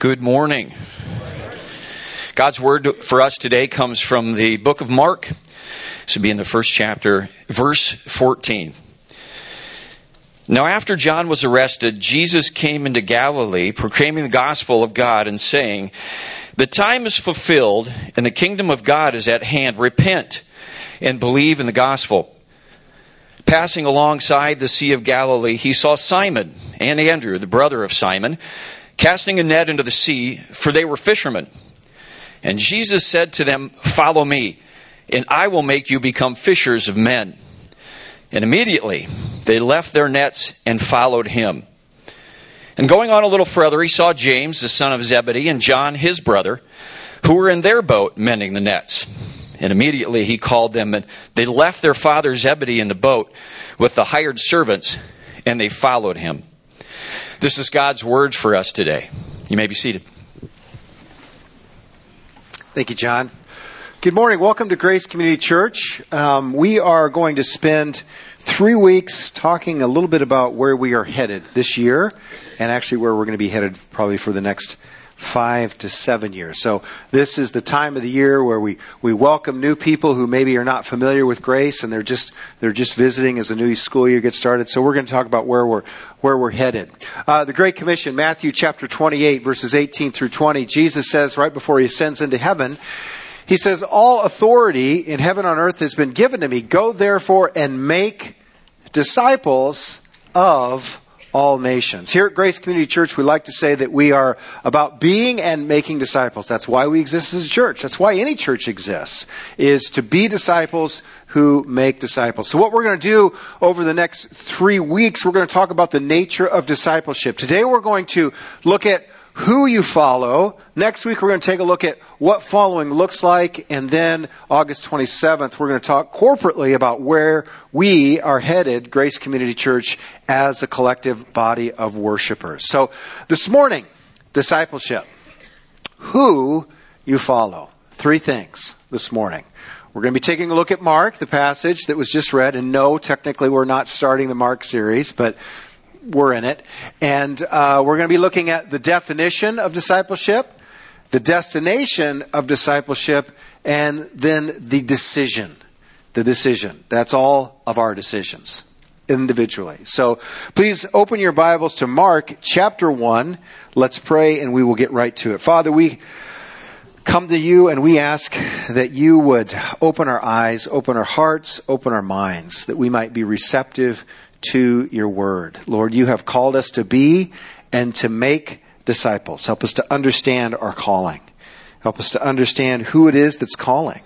Good morning. God's word for us today comes from the book of Mark. This would be in the first chapter, verse 14. Now, after John was arrested, Jesus came into Galilee, proclaiming the gospel of God and saying, The time is fulfilled, and the kingdom of God is at hand. Repent and believe in the gospel. Passing alongside the Sea of Galilee, he saw Simon and Andrew, the brother of Simon casting a net into the sea, for they were fishermen. And Jesus said to them, Follow me, and I will make you become fishers of men. And immediately they left their nets and followed him. And going on a little further, he saw James, the son of Zebedee, and John, his brother, who were in their boat mending the nets. And immediately he called them, and they left their father Zebedee in the boat with the hired servants, and they followed him. This is God's word for us today. You may be seated. Thank you, John. Good morning. Welcome to Grace Community Church. Um, we are going to spend three weeks talking a little bit about where we are headed this year and actually where we're going to be headed probably for the next five to seven years. So this is the time of the year where we, we welcome new people who maybe are not familiar with grace and they're just they're just visiting as the new school year gets started. So we're going to talk about where we're where we're headed. Uh, the Great Commission, Matthew chapter 28, verses 18 through 20. Jesus says right before he ascends into heaven. He says, All authority in heaven on earth has been given to me. Go therefore and make disciples of all nations. Here at Grace Community Church, we like to say that we are about being and making disciples. That's why we exist as a church. That's why any church exists, is to be disciples who make disciples. So what we're going to do over the next three weeks, we're going to talk about the nature of discipleship. Today we're going to look at who you follow. Next week, we're going to take a look at what following looks like. And then August 27th, we're going to talk corporately about where we are headed, Grace Community Church, as a collective body of worshipers. So this morning, discipleship. Who you follow. Three things this morning. We're going to be taking a look at Mark, the passage that was just read. And no, technically, we're not starting the Mark series, but we're in it. And uh, we're going to be looking at the definition of discipleship, the destination of discipleship, and then the decision. The decision. That's all of our decisions individually. So please open your Bibles to Mark chapter 1. Let's pray and we will get right to it. Father, we come to you and we ask that you would open our eyes, open our hearts, open our minds, that we might be receptive to your word. Lord, you have called us to be and to make disciples. Help us to understand our calling. Help us to understand who it is that's calling.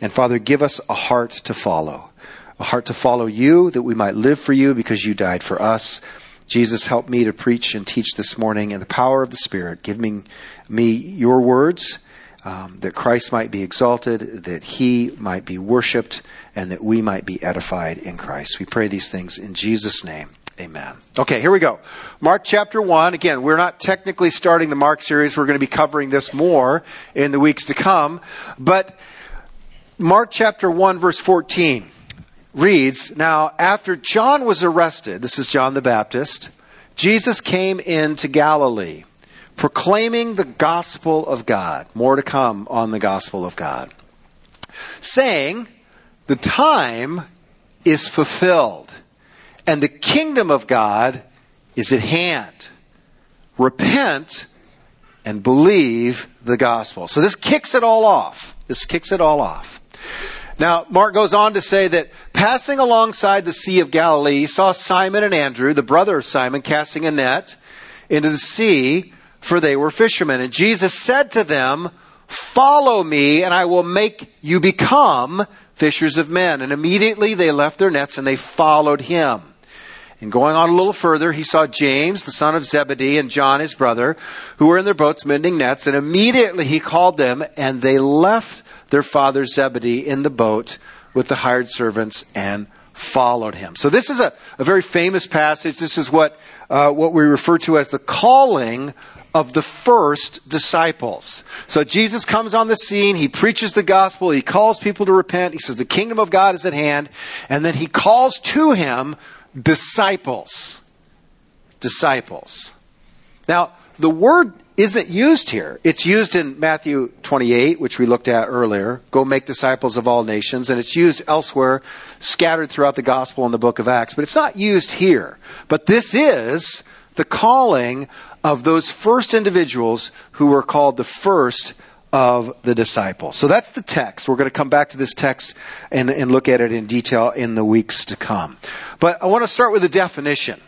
And Father, give us a heart to follow. A heart to follow you that we might live for you because you died for us. Jesus, help me to preach and teach this morning in the power of the Spirit. Give me, me your words um, that Christ might be exalted, that he might be worshiped, and that we might be edified in Christ. We pray these things in Jesus' name. Amen. Okay, here we go. Mark chapter 1. Again, we're not technically starting the Mark series. We're going to be covering this more in the weeks to come. But Mark chapter 1, verse 14 reads Now, after John was arrested, this is John the Baptist, Jesus came into Galilee proclaiming the gospel of God. More to come on the gospel of God. Saying, the time is fulfilled and the kingdom of God is at hand. Repent and believe the gospel. So this kicks it all off. This kicks it all off. Now, Mark goes on to say that passing alongside the Sea of Galilee, he saw Simon and Andrew, the brother of Simon, casting a net into the sea for they were fishermen. And Jesus said to them, Follow me, and I will make you become fishers of men. And immediately they left their nets and they followed him. And going on a little further, he saw James, the son of Zebedee, and John, his brother, who were in their boats mending nets. And immediately he called them, and they left their father Zebedee in the boat with the hired servants and followed him. So this is a, a very famous passage. This is what, uh, what we refer to as the calling of the first disciples. So Jesus comes on the scene, he preaches the gospel, he calls people to repent, he says the kingdom of God is at hand, and then he calls to him disciples. Disciples. Now, the word isn't used here. It's used in Matthew 28, which we looked at earlier. Go make disciples of all nations. And it's used elsewhere, scattered throughout the gospel in the book of Acts. But it's not used here. But this is the calling of those first individuals who were called the first of the disciples. So that's the text. We're going to come back to this text and, and look at it in detail in the weeks to come. But I want to start with a definition.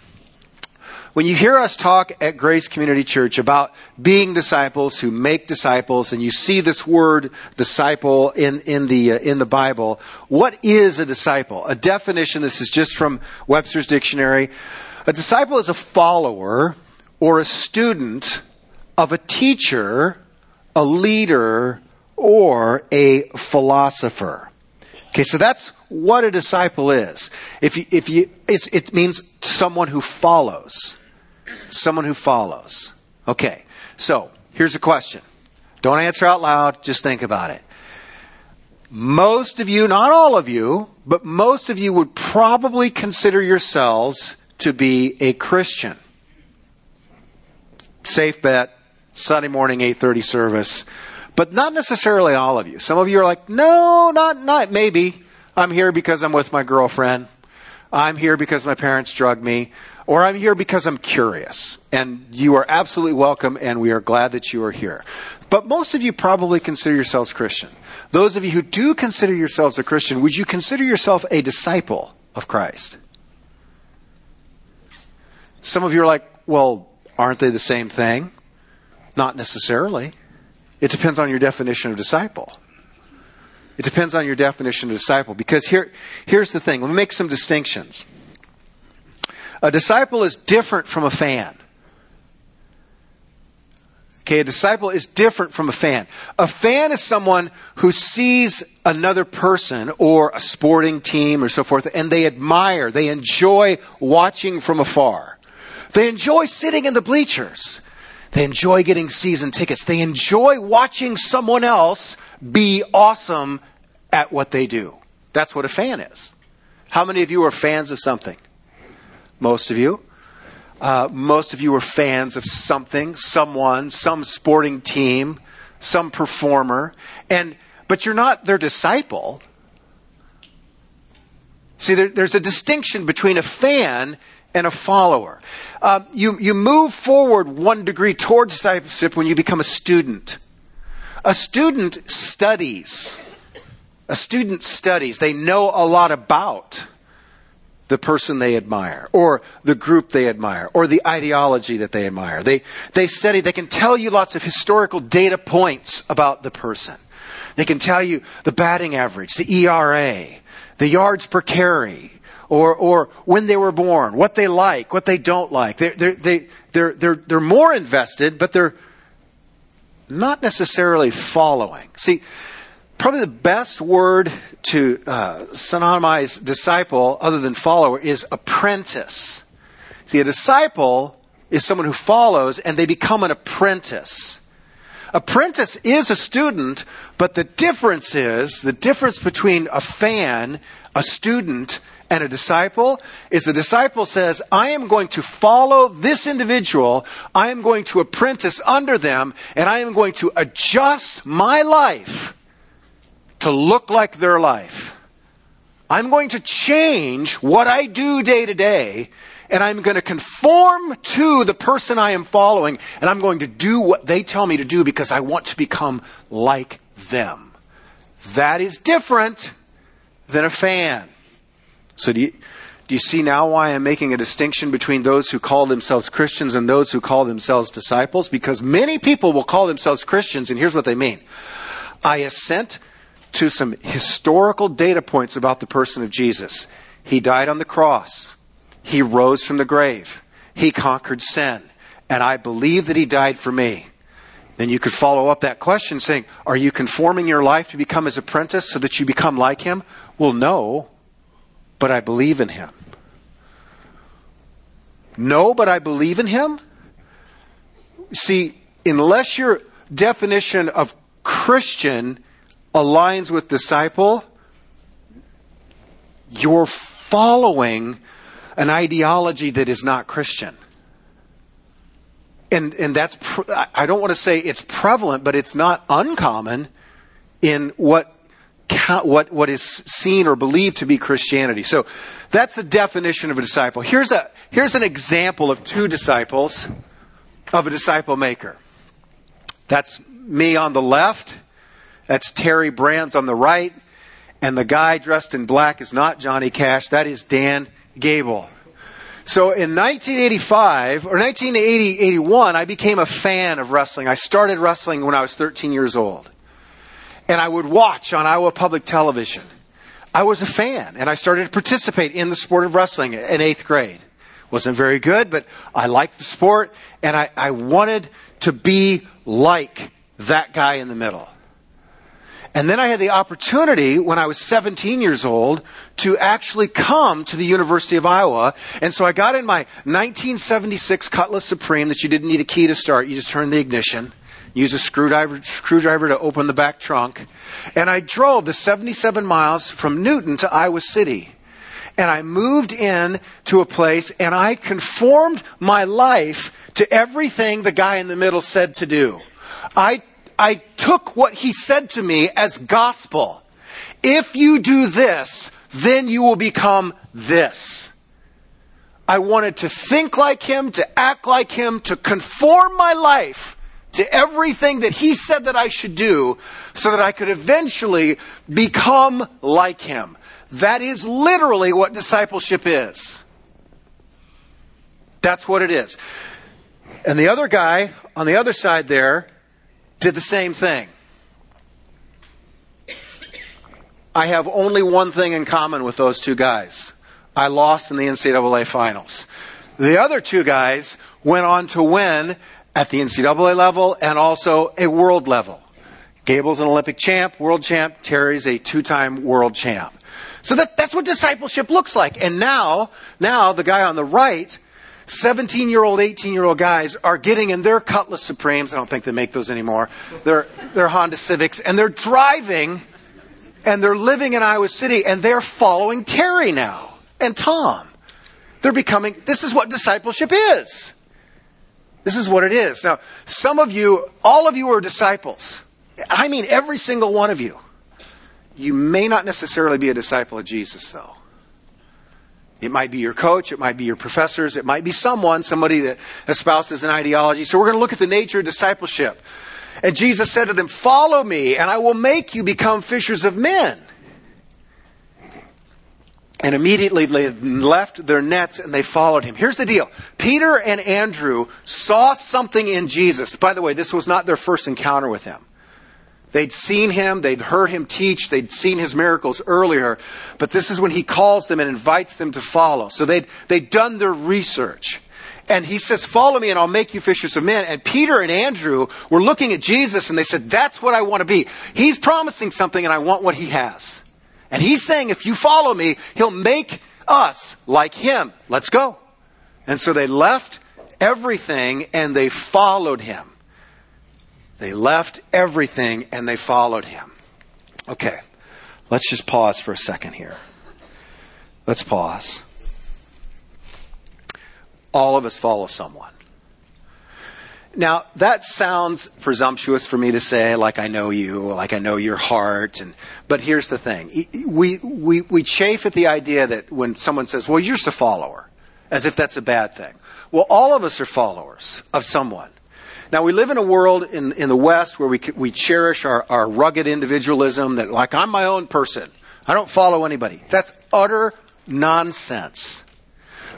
When you hear us talk at Grace Community Church about being disciples who make disciples, and you see this word disciple in, in, the, uh, in the Bible, what is a disciple? A definition, this is just from Webster's Dictionary. A disciple is a follower or a student of a teacher, a leader, or a philosopher. Okay, so that's what a disciple is. If you, if you, it means someone who follows someone who follows. Okay, so here's a question. Don't answer out loud, just think about it. Most of you, not all of you, but most of you would probably consider yourselves to be a Christian. Safe bet, Sunday morning 8:30 service. But not necessarily all of you. Some of you are like, "No, not not maybe. I'm here because I'm with my girlfriend. I'm here because my parents drug me or I'm here because I'm curious. And you are absolutely welcome, and we are glad that you are here. But most of you probably consider yourselves Christian. Those of you who do consider yourselves a Christian, would you consider yourself a disciple of Christ? Some of you are like, well, aren't they the same thing? Not necessarily. It depends on your definition of disciple. It depends on your definition of disciple. Because here, here's the thing. Let me make some distinctions. A disciple is different from a fan. Okay, a disciple is different from a fan. A fan is someone who sees another person or a sporting team or so forth, and they admire, they enjoy watching from afar. They enjoy sitting in the bleachers. They enjoy getting season tickets. They enjoy watching someone else be awesome at what they do. That's what a fan is. How many of you are fans of something? most of you. Uh, most of you are fans of something, someone, some sporting team, some performer, and but you're not their disciple. See, there, there's a distinction between a fan and a follower. Uh, you, you move forward one degree towards discipleship when you become a student. A student studies. A student studies. They know a lot about the person they admire or the group they admire or the ideology that they admire. They, they study, they can tell you lots of historical data points about the person. They can tell you the batting average, the ERA, the yards per carry, or, or when they were born, what they like, what they don't like. They're, they're, they, they're, they're, they're more invested, but they're not necessarily following. See, probably the best word to uh, synonymize disciple other than follower is apprentice. See, a disciple is someone who follows and they become an apprentice. Apprentice is a student, but the difference is the difference between a fan, a student, and a disciple is the disciple says, I am going to follow this individual, I am going to apprentice under them, and I am going to adjust my life to look like their life. I'm going to change what I do day to day, and I'm going to conform to the person I am following, and I'm going to do what they tell me to do because I want to become like them. That is different than a fan. So, do you, do you see now why I'm making a distinction between those who call themselves Christians and those who call themselves disciples? Because many people will call themselves Christians, and here's what they mean I assent to some historical data points about the person of Jesus. He died on the cross. He rose from the grave. He conquered sin. And I believe that he died for me. Then you could follow up that question saying, Are you conforming your life to become his apprentice so that you become like him? Well, no, but I believe in him. No, but I believe in him? See, unless your definition of Christian aligns with disciple, you're following an ideology that is not Christian. and, and that's, I don't want to say it's prevalent, but it's not uncommon in what, what, what is seen or believed to be Christianity. So that's the definition of a disciple. Here's, a, here's an example of two disciples of a disciple maker. That's me on the left. That's Terry Brands on the right. And the guy dressed in black is not Johnny Cash. That is Dan Gable. So in 1985 or 1980, 81, I became a fan of wrestling. I started wrestling when I was 13 years old. And I would watch on Iowa Public Television. I was a fan and I started to participate in the sport of wrestling in eighth grade. Wasn't very good, but I liked the sport and I, I wanted to be like that guy in the middle. And then I had the opportunity when I was 17 years old to actually come to the University of Iowa. And so I got in my 1976 Cutlass Supreme that you didn't need a key to start. You just turned the ignition, use a screwdriver, screwdriver to open the back trunk. And I drove the 77 miles from Newton to Iowa City. And I moved in to a place and I conformed my life to everything the guy in the middle said to do. I I took what he said to me as gospel. If you do this, then you will become this. I wanted to think like him, to act like him, to conform my life to everything that he said that I should do so that I could eventually become like him. That is literally what discipleship is. That's what it is. And the other guy on the other side there did the same thing. I have only one thing in common with those two guys. I lost in the NCAA finals. The other two guys went on to win at the NCAA level and also a world level. Gable's an Olympic champ, world champ. Terry's a two-time world champ. So that, that's what discipleship looks like. And now, now the guy on the right 17 year old, 18 year old guys are getting in their Cutlass Supremes. I don't think they make those anymore. They're, they're Honda Civics, and they're driving and they're living in Iowa City and they're following Terry now and Tom. They're becoming, this is what discipleship is. This is what it is. Now, some of you, all of you are disciples. I mean, every single one of you. You may not necessarily be a disciple of Jesus, though. It might be your coach, it might be your professors, it might be someone, somebody that espouses an ideology. So we're going to look at the nature of discipleship. And Jesus said to them, Follow me, and I will make you become fishers of men. And immediately they left their nets and they followed him. Here's the deal Peter and Andrew saw something in Jesus. By the way, this was not their first encounter with him. They'd seen him, they'd heard him teach, they'd seen his miracles earlier, but this is when he calls them and invites them to follow. So they'd, they'd done their research. And he says, Follow me and I'll make you fishers of men. And Peter and Andrew were looking at Jesus and they said, That's what I want to be. He's promising something and I want what he has. And he's saying, If you follow me, he'll make us like him. Let's go. And so they left everything and they followed him. They left everything and they followed him. Okay, let's just pause for a second here. Let's pause. All of us follow someone. Now, that sounds presumptuous for me to say, like I know you, like I know your heart. And, but here's the thing we, we, we chafe at the idea that when someone says, well, you're just a follower, as if that's a bad thing. Well, all of us are followers of someone. Now, we live in a world in, in the West where we, we cherish our, our rugged individualism that, like, I'm my own person. I don't follow anybody. That's utter nonsense.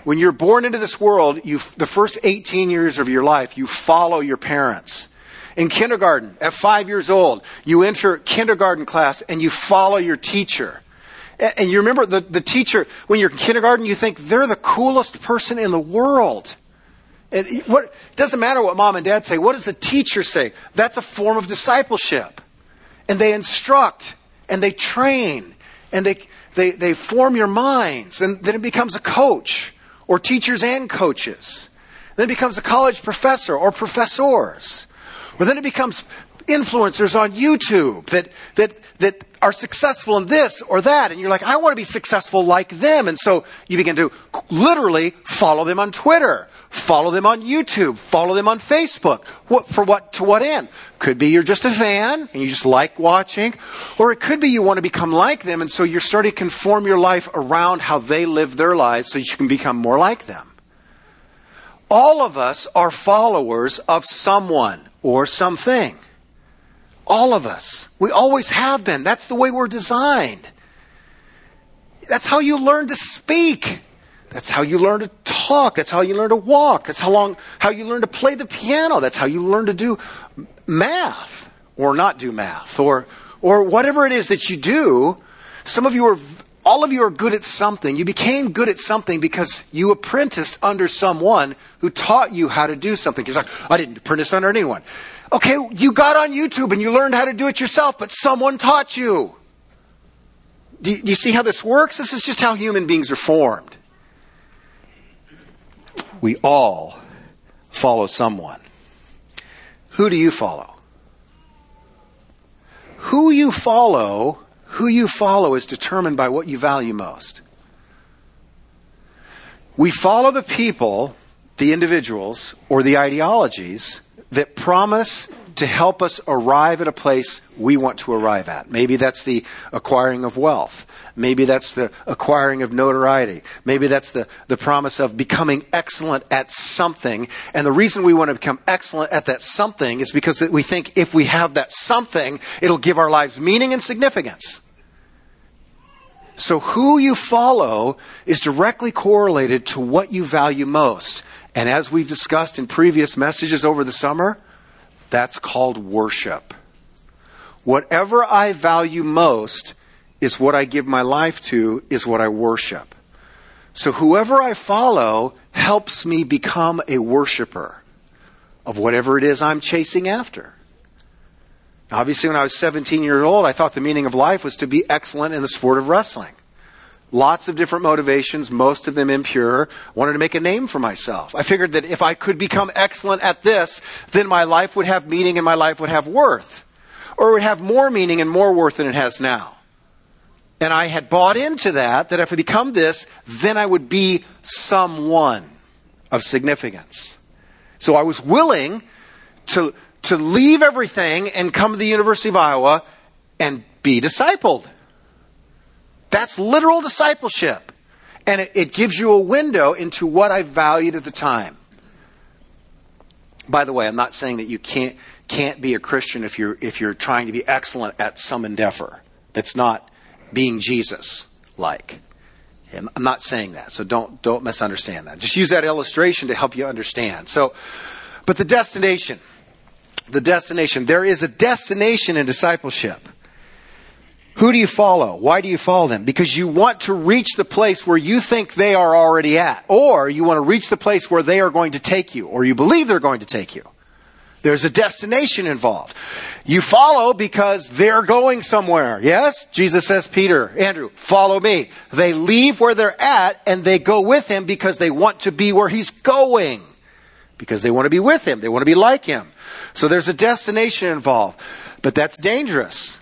When you're born into this world, you, the first 18 years of your life, you follow your parents. In kindergarten, at five years old, you enter kindergarten class and you follow your teacher. And you remember the, the teacher, when you're in kindergarten, you think they're the coolest person in the world. It, what, it doesn't matter what mom and dad say. What does the teacher say? That's a form of discipleship. And they instruct and they train and they, they, they form your minds. And then it becomes a coach or teachers and coaches. Then it becomes a college professor or professors. Or then it becomes influencers on YouTube that, that, that are successful in this or that. And you're like, I want to be successful like them. And so you begin to literally follow them on Twitter Follow them on YouTube. Follow them on Facebook. What, for what, to what end? Could be you're just a fan and you just like watching, or it could be you want to become like them and so you're starting to conform your life around how they live their lives so you can become more like them. All of us are followers of someone or something. All of us. We always have been. That's the way we're designed. That's how you learn to speak. That's how you learn to talk. That's how you learn to walk. That's how long how you learn to play the piano. That's how you learn to do math or not do math or or whatever it is that you do. Some of you are all of you are good at something. You became good at something because you apprenticed under someone who taught you how to do something. You're like, I didn't apprentice under anyone. Okay, you got on YouTube and you learned how to do it yourself, but someone taught you. Do you, do you see how this works? This is just how human beings are formed. We all follow someone. Who do you follow? Who you follow, who you follow is determined by what you value most. We follow the people, the individuals, or the ideologies that promise to help us arrive at a place we want to arrive at. Maybe that's the acquiring of wealth. Maybe that's the acquiring of notoriety. Maybe that's the, the promise of becoming excellent at something. And the reason we want to become excellent at that something is because we think if we have that something, it'll give our lives meaning and significance. So who you follow is directly correlated to what you value most. And as we've discussed in previous messages over the summer, that's called worship. Whatever I value most is what I give my life to, is what I worship. So whoever I follow helps me become a worshiper of whatever it is I'm chasing after. Obviously, when I was 17 years old, I thought the meaning of life was to be excellent in the sport of wrestling. Lots of different motivations, most of them impure. Wanted to make a name for myself. I figured that if I could become excellent at this, then my life would have meaning and my life would have worth. Or it would have more meaning and more worth than it has now. And I had bought into that, that if I become this, then I would be someone of significance. So I was willing to, to leave everything and come to the University of Iowa and be discipled. That's literal discipleship. And it, it gives you a window into what I valued at the time. By the way, I'm not saying that you can't, can't be a Christian if you're, if you're trying to be excellent at some endeavor. That's not being Jesus like. I'm not saying that, so don't, don't misunderstand that. Just use that illustration to help you understand. So, but the destination, the destination, there is a destination in discipleship. Who do you follow? Why do you follow them? Because you want to reach the place where you think they are already at, or you want to reach the place where they are going to take you, or you believe they're going to take you. There's a destination involved. You follow because they're going somewhere. Yes? Jesus says, Peter, Andrew, follow me. They leave where they're at and they go with him because they want to be where he's going. Because they want to be with him. They want to be like him. So there's a destination involved. But that's dangerous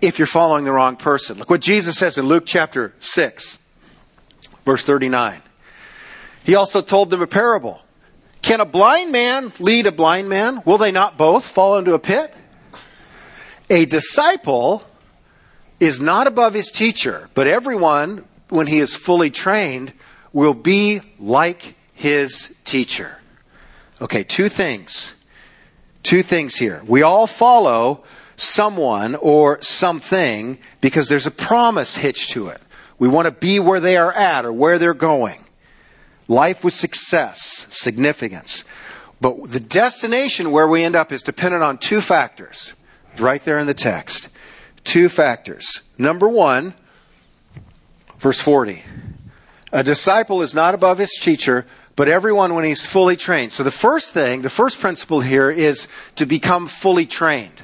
if you're following the wrong person. Look what Jesus says in Luke chapter 6, verse 39. He also told them a parable. Can a blind man lead a blind man? Will they not both fall into a pit? A disciple is not above his teacher, but everyone, when he is fully trained, will be like his teacher. Okay, two things. Two things here. We all follow someone or something because there's a promise hitched to it. We want to be where they are at or where they're going. Life with success, significance. But the destination where we end up is dependent on two factors, right there in the text. Two factors. Number one, verse 40. A disciple is not above his teacher, but everyone when he's fully trained. So the first thing, the first principle here is to become fully trained.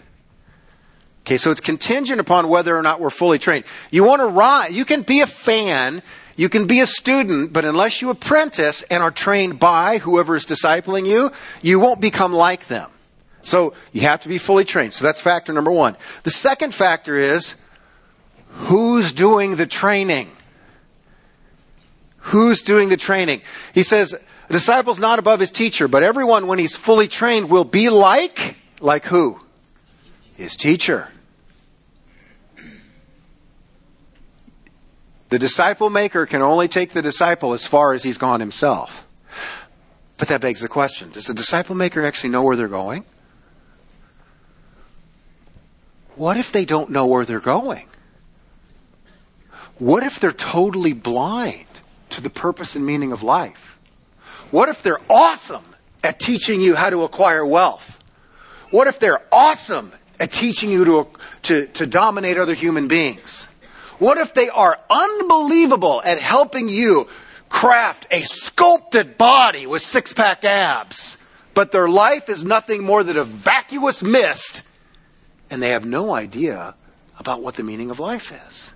Okay, so it's contingent upon whether or not we're fully trained. You want to ride, you can be a fan, you can be a student, but unless you apprentice and are trained by whoever is discipling you, you won't become like them. So you have to be fully trained. So that's factor number one. The second factor is who's doing the training? Who's doing the training? He says, a disciple's not above his teacher, but everyone, when he's fully trained, will be like, like who? His teacher. The disciple maker can only take the disciple as far as he's gone himself. But that begs the question does the disciple maker actually know where they're going? What if they don't know where they're going? What if they're totally blind to the purpose and meaning of life? What if they're awesome at teaching you how to acquire wealth? What if they're awesome at teaching you to, to, to dominate other human beings? What if they are unbelievable at helping you craft a sculpted body with six pack abs, but their life is nothing more than a vacuous mist, and they have no idea about what the meaning of life is?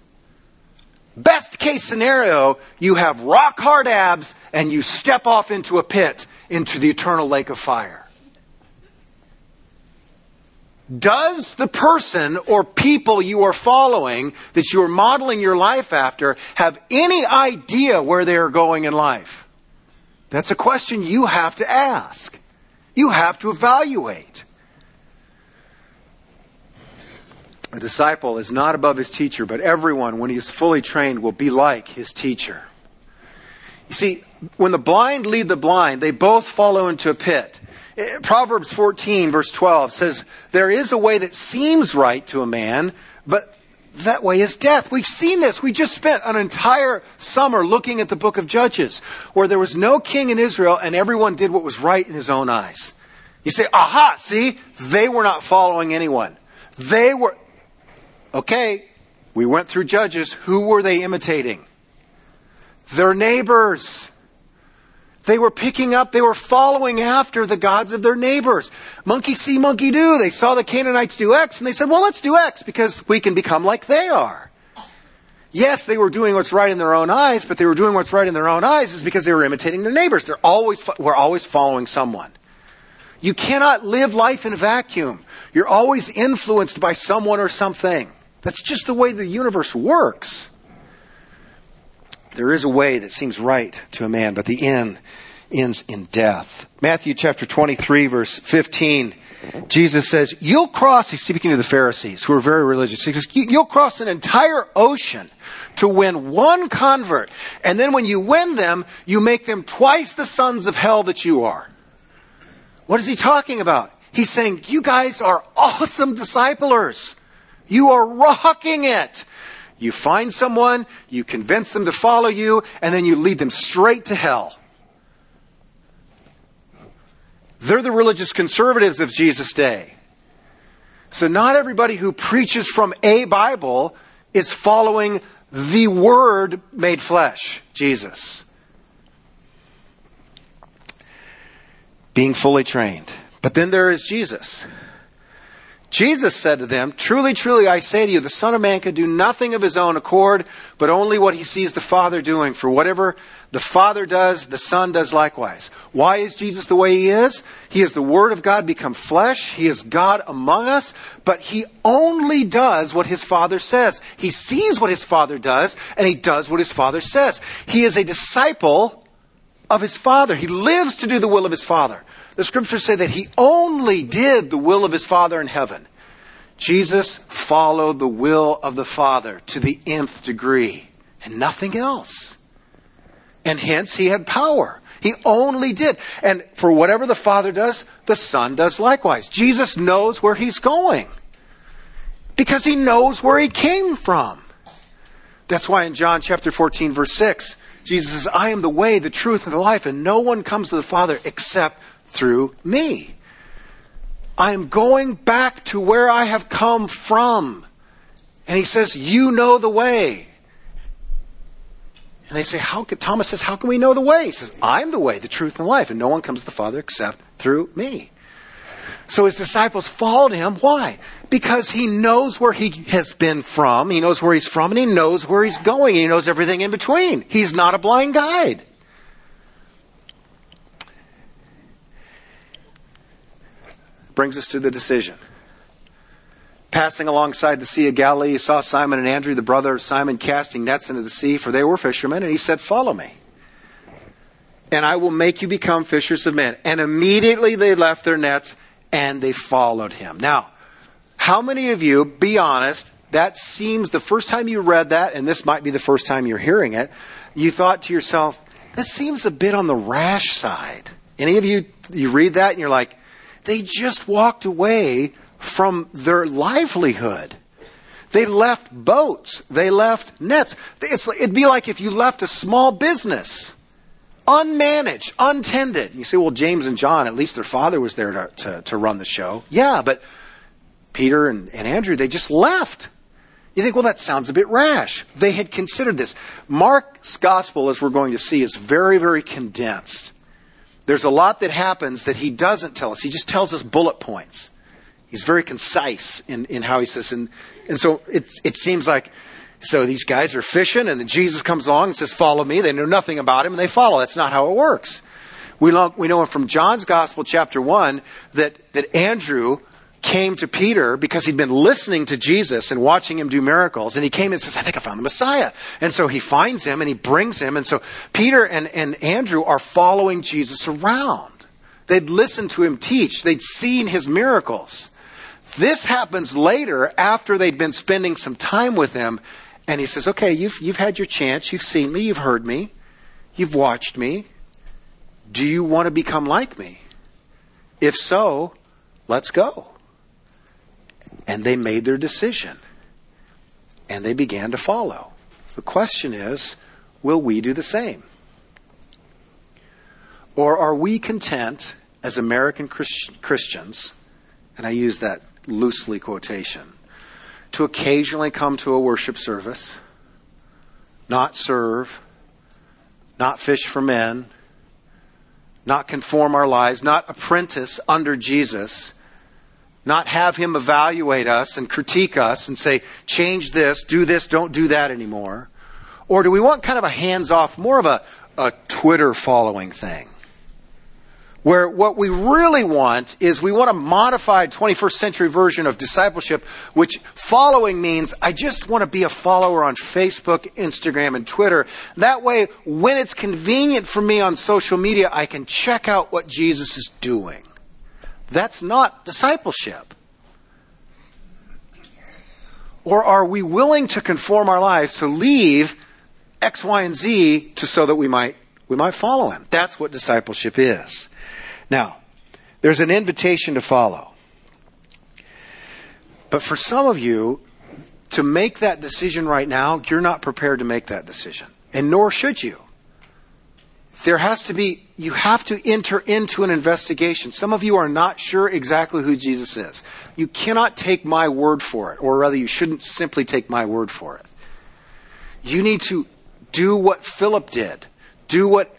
Best case scenario, you have rock hard abs and you step off into a pit into the eternal lake of fire. Does the person or people you are following that you are modeling your life after have any idea where they are going in life? That's a question you have to ask. You have to evaluate. A disciple is not above his teacher, but everyone, when he is fully trained, will be like his teacher. You see, when the blind lead the blind, they both follow into a pit. Proverbs 14, verse 12 says, There is a way that seems right to a man, but that way is death. We've seen this. We just spent an entire summer looking at the book of Judges, where there was no king in Israel and everyone did what was right in his own eyes. You say, aha, see, they were not following anyone. They were, Okay, we went through Judges. Who were they imitating? Their neighbors. They were picking up, they were following after the gods of their neighbors. Monkey see, monkey do. They saw the Canaanites do X and they said, well, let's do X because we can become like they are. Yes, they were doing what's right in their own eyes, but they were doing what's right in their own eyes is because they were imitating their neighbors. They're always, we're always following someone. You cannot live life in a vacuum. You're always influenced by someone or something. That's just the way the universe works. There is a way that seems right to a man, but the end ends in death. Matthew chapter 23, verse 15. Jesus says, You'll cross, he's speaking to the Pharisees who are very religious. He says, You'll cross an entire ocean to win one convert. And then when you win them, you make them twice the sons of hell that you are. What is he talking about? He's saying, You guys are awesome disciplers. You are rocking it. You find someone, you convince them to follow you, and then you lead them straight to hell. They're the religious conservatives of Jesus' day. So, not everybody who preaches from a Bible is following the Word made flesh, Jesus. Being fully trained. But then there is Jesus. Jesus said to them, Truly, truly, I say to you, the Son of Man can do nothing of his own accord, but only what he sees the Father doing. For whatever the Father does, the Son does likewise. Why is Jesus the way he is? He is the Word of God become flesh. He is God among us, but he only does what his Father says. He sees what his Father does, and he does what his Father says. He is a disciple of his Father. He lives to do the will of his Father. The scriptures say that he only did the will of his Father in heaven. Jesus followed the will of the Father to the nth degree and nothing else. And hence he had power. He only did. And for whatever the Father does, the Son does likewise. Jesus knows where he's going because he knows where he came from. That's why in John chapter 14, verse 6, Jesus says, I am the way, the truth, and the life, and no one comes to the Father except through me. I am going back to where I have come from. And he says, You know the way. And they say, How can, Thomas says, How can we know the way? He says, I'm the way, the truth, and life, and no one comes to the Father except through me. So his disciples followed him. Why? Because he knows where he has been from, he knows where he's from, and he knows where he's going, and he knows everything in between. He's not a blind guide. Brings us to the decision. Passing alongside the Sea of Galilee, he saw Simon and Andrew, the brother of Simon, casting nets into the sea, for they were fishermen, and he said, Follow me. and I will make you become fishers of men. And immediately they left their nets and they followed him. Now, how many of you, be honest, that seems the first time you read that, and this might be the first time you're hearing it, you thought to yourself, that seems a bit on the rash side. Any of you, you read that and you're like, they just walked away from their livelihood. They left boats. They left nets. It's, it'd be like if you left a small business, unmanaged, untended. You say, well, James and John, at least their father was there to, to, to run the show. Yeah, but Peter and, and Andrew, they just left. You think, well, that sounds a bit rash. They had considered this. Mark's gospel, as we're going to see, is very, very condensed. There's a lot that happens that he doesn't tell us. He just tells us bullet points. He's very concise in, in how he says, and, and so it, it seems like, so these guys are fishing, and then Jesus comes along and says, Follow me. They know nothing about him, and they follow. That's not how it works. We know, we know from John's Gospel, chapter 1, that, that Andrew came to Peter because he'd been listening to Jesus and watching him do miracles. And he came and says, I think I found the Messiah. And so he finds him and he brings him. And so Peter and, and Andrew are following Jesus around. They'd listened to him teach, they'd seen his miracles. This happens later after they'd been spending some time with him. And he says, Okay, you've, you've had your chance. You've seen me. You've heard me. You've watched me. Do you want to become like me? If so, let's go. And they made their decision. And they began to follow. The question is will we do the same? Or are we content as American Christ- Christians, and I use that loosely quotation, to occasionally come to a worship service, not serve, not fish for men, not conform our lives, not apprentice under Jesus, not have him evaluate us and critique us and say, change this, do this, don't do that anymore? Or do we want kind of a hands off, more of a, a Twitter following thing? Where what we really want is we want a modified 21st century version of discipleship, which following means I just want to be a follower on Facebook, Instagram, and Twitter. That way, when it's convenient for me on social media, I can check out what Jesus is doing. That's not discipleship. Or are we willing to conform our lives to leave X, Y, and Z to so that we might we might follow him? That's what discipleship is. Now, there's an invitation to follow. But for some of you, to make that decision right now, you're not prepared to make that decision. And nor should you. There has to be, you have to enter into an investigation. Some of you are not sure exactly who Jesus is. You cannot take my word for it, or rather, you shouldn't simply take my word for it. You need to do what Philip did, do what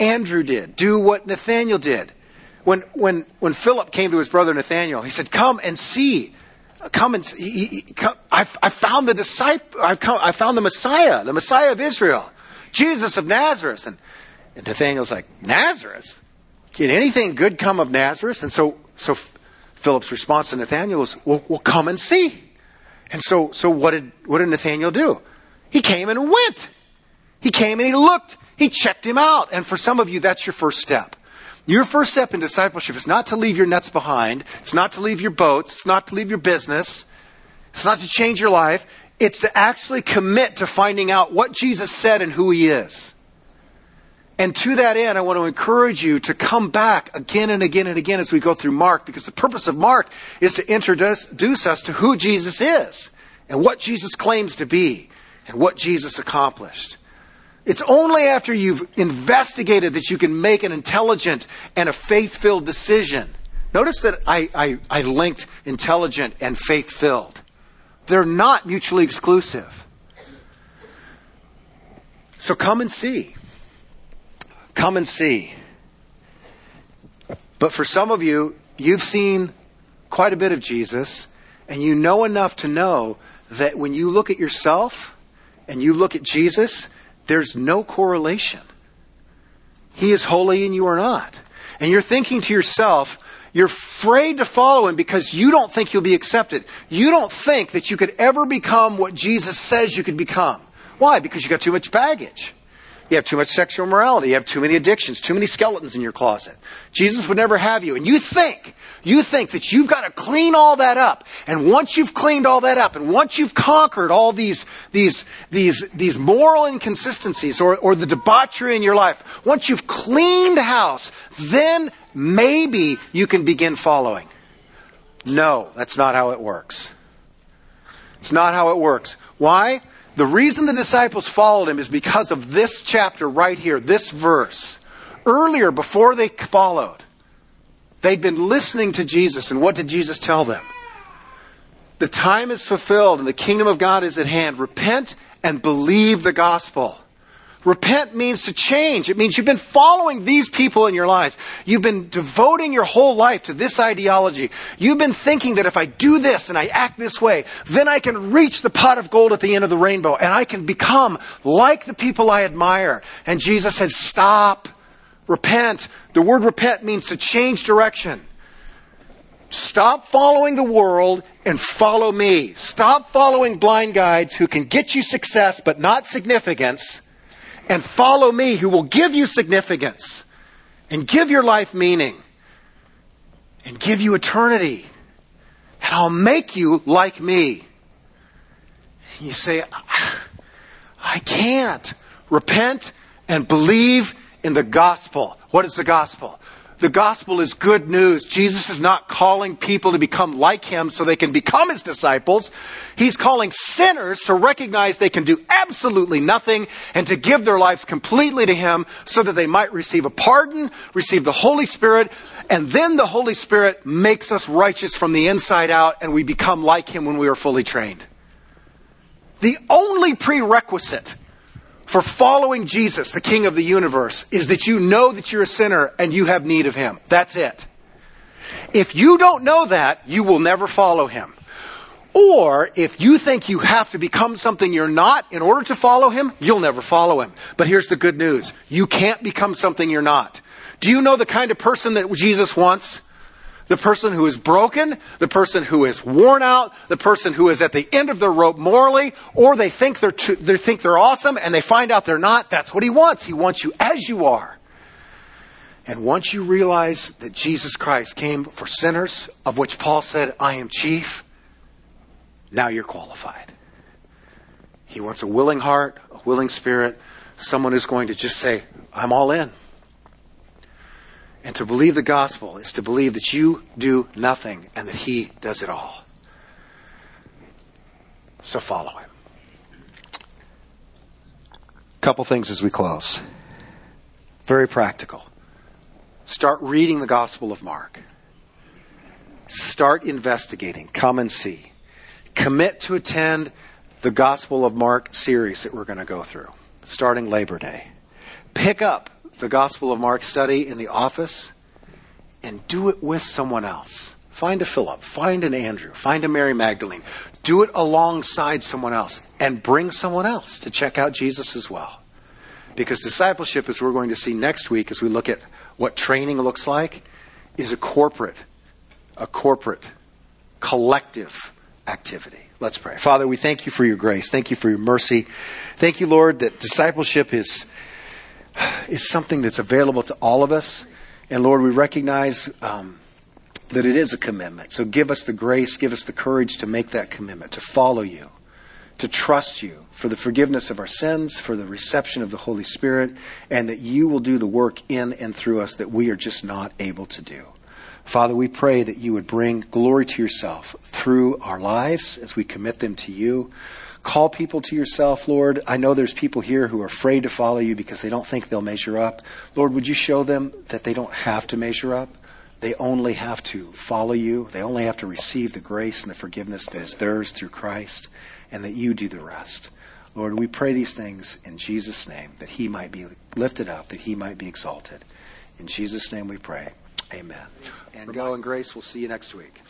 Andrew did, do what Nathaniel did. When, when, when Philip came to his brother Nathaniel, he said, Come and see. Come and see. I, I found the disciple. I've come, I found the Messiah, the Messiah of Israel, Jesus of Nazareth. And, and Nathaniel's like, Nazareth? Can anything good come of Nazareth? And so, so Philip's response to Nathaniel was, well, well, come and see. And so, so what did, what did Nathaniel do? He came and went. He came and he looked. He checked him out. And for some of you, that's your first step. Your first step in discipleship is not to leave your nets behind. It's not to leave your boats. It's not to leave your business. It's not to change your life. It's to actually commit to finding out what Jesus said and who he is. And to that end, I want to encourage you to come back again and again and again as we go through Mark, because the purpose of Mark is to introduce us to who Jesus is and what Jesus claims to be and what Jesus accomplished. It's only after you've investigated that you can make an intelligent and a faith filled decision. Notice that I, I, I, linked intelligent and faith filled, they're not mutually exclusive. So come and see. Come and see. But for some of you, you've seen quite a bit of Jesus, and you know enough to know that when you look at yourself and you look at Jesus, there's no correlation. He is holy and you are not. And you're thinking to yourself, you're afraid to follow him because you don't think you'll be accepted. You don't think that you could ever become what Jesus says you could become. Why? Because you got too much baggage. You have too much sexual morality. You have too many addictions, too many skeletons in your closet. Jesus would never have you. And you think, you think that you've got to clean all that up. And once you've cleaned all that up, and once you've conquered all these, these, these, these moral inconsistencies or, or the debauchery in your life, once you've cleaned house, then maybe you can begin following. No, that's not how it works. It's not how it works. Why? The reason the disciples followed him is because of this chapter right here, this verse. Earlier, before they followed, they'd been listening to Jesus, and what did Jesus tell them? The time is fulfilled and the kingdom of God is at hand. Repent and believe the gospel. Repent means to change. It means you've been following these people in your lives. You've been devoting your whole life to this ideology. You've been thinking that if I do this and I act this way, then I can reach the pot of gold at the end of the rainbow and I can become like the people I admire. And Jesus said, stop. Repent. The word repent means to change direction. Stop following the world and follow me. Stop following blind guides who can get you success but not significance and follow me who will give you significance and give your life meaning and give you eternity. And I'll make you like me. You say, I can't. Repent and believe in the gospel. What is the gospel? The gospel is good news. Jesus is not calling people to become like him so they can become his disciples. He's calling sinners to recognize they can do absolutely nothing and to give their lives completely to him so that they might receive a pardon, receive the Holy Spirit, and then the Holy Spirit makes us righteous from the inside out and we become like him when we are fully trained. The only prerequisite for following Jesus, the King of the universe, is that you know that you're a sinner and you have need of Him. That's it. If you don't know that, you will never follow Him. Or if you think you have to become something you're not in order to follow Him, you'll never follow Him. But here's the good news you can't become something you're not. Do you know the kind of person that Jesus wants? The person who is broken, the person who is worn out, the person who is at the end of their rope morally, or they think they're too, they think they're awesome and they find out they're not. That's what he wants. He wants you as you are. And once you realize that Jesus Christ came for sinners, of which Paul said, I am chief, now you're qualified. He wants a willing heart, a willing spirit, someone who's going to just say, I'm all in. And to believe the gospel is to believe that you do nothing and that he does it all. So follow him. Couple things as we close. Very practical. Start reading the Gospel of Mark. Start investigating. Come and see. Commit to attend the Gospel of Mark series that we're going to go through, starting Labor Day. Pick up the Gospel of Mark study in the office and do it with someone else. Find a Philip, find an Andrew, find a Mary Magdalene. Do it alongside someone else and bring someone else to check out Jesus as well. Because discipleship, as we're going to see next week as we look at what training looks like, is a corporate, a corporate, collective activity. Let's pray. Father, we thank you for your grace. Thank you for your mercy. Thank you, Lord, that discipleship is is something that's available to all of us. And Lord, we recognize um, that it is a commitment. So give us the grace, give us the courage to make that commitment, to follow you, to trust you for the forgiveness of our sins, for the reception of the Holy Spirit, and that you will do the work in and through us that we are just not able to do. Father, we pray that you would bring glory to yourself through our lives as we commit them to you. Call people to yourself, Lord. I know there's people here who are afraid to follow you because they don't think they'll measure up. Lord, would you show them that they don't have to measure up? They only have to follow you. They only have to receive the grace and the forgiveness that is theirs through Christ, and that you do the rest. Lord, we pray these things in Jesus' name, that he might be lifted up, that he might be exalted. In Jesus' name we pray. Amen. And go in grace. We'll see you next week.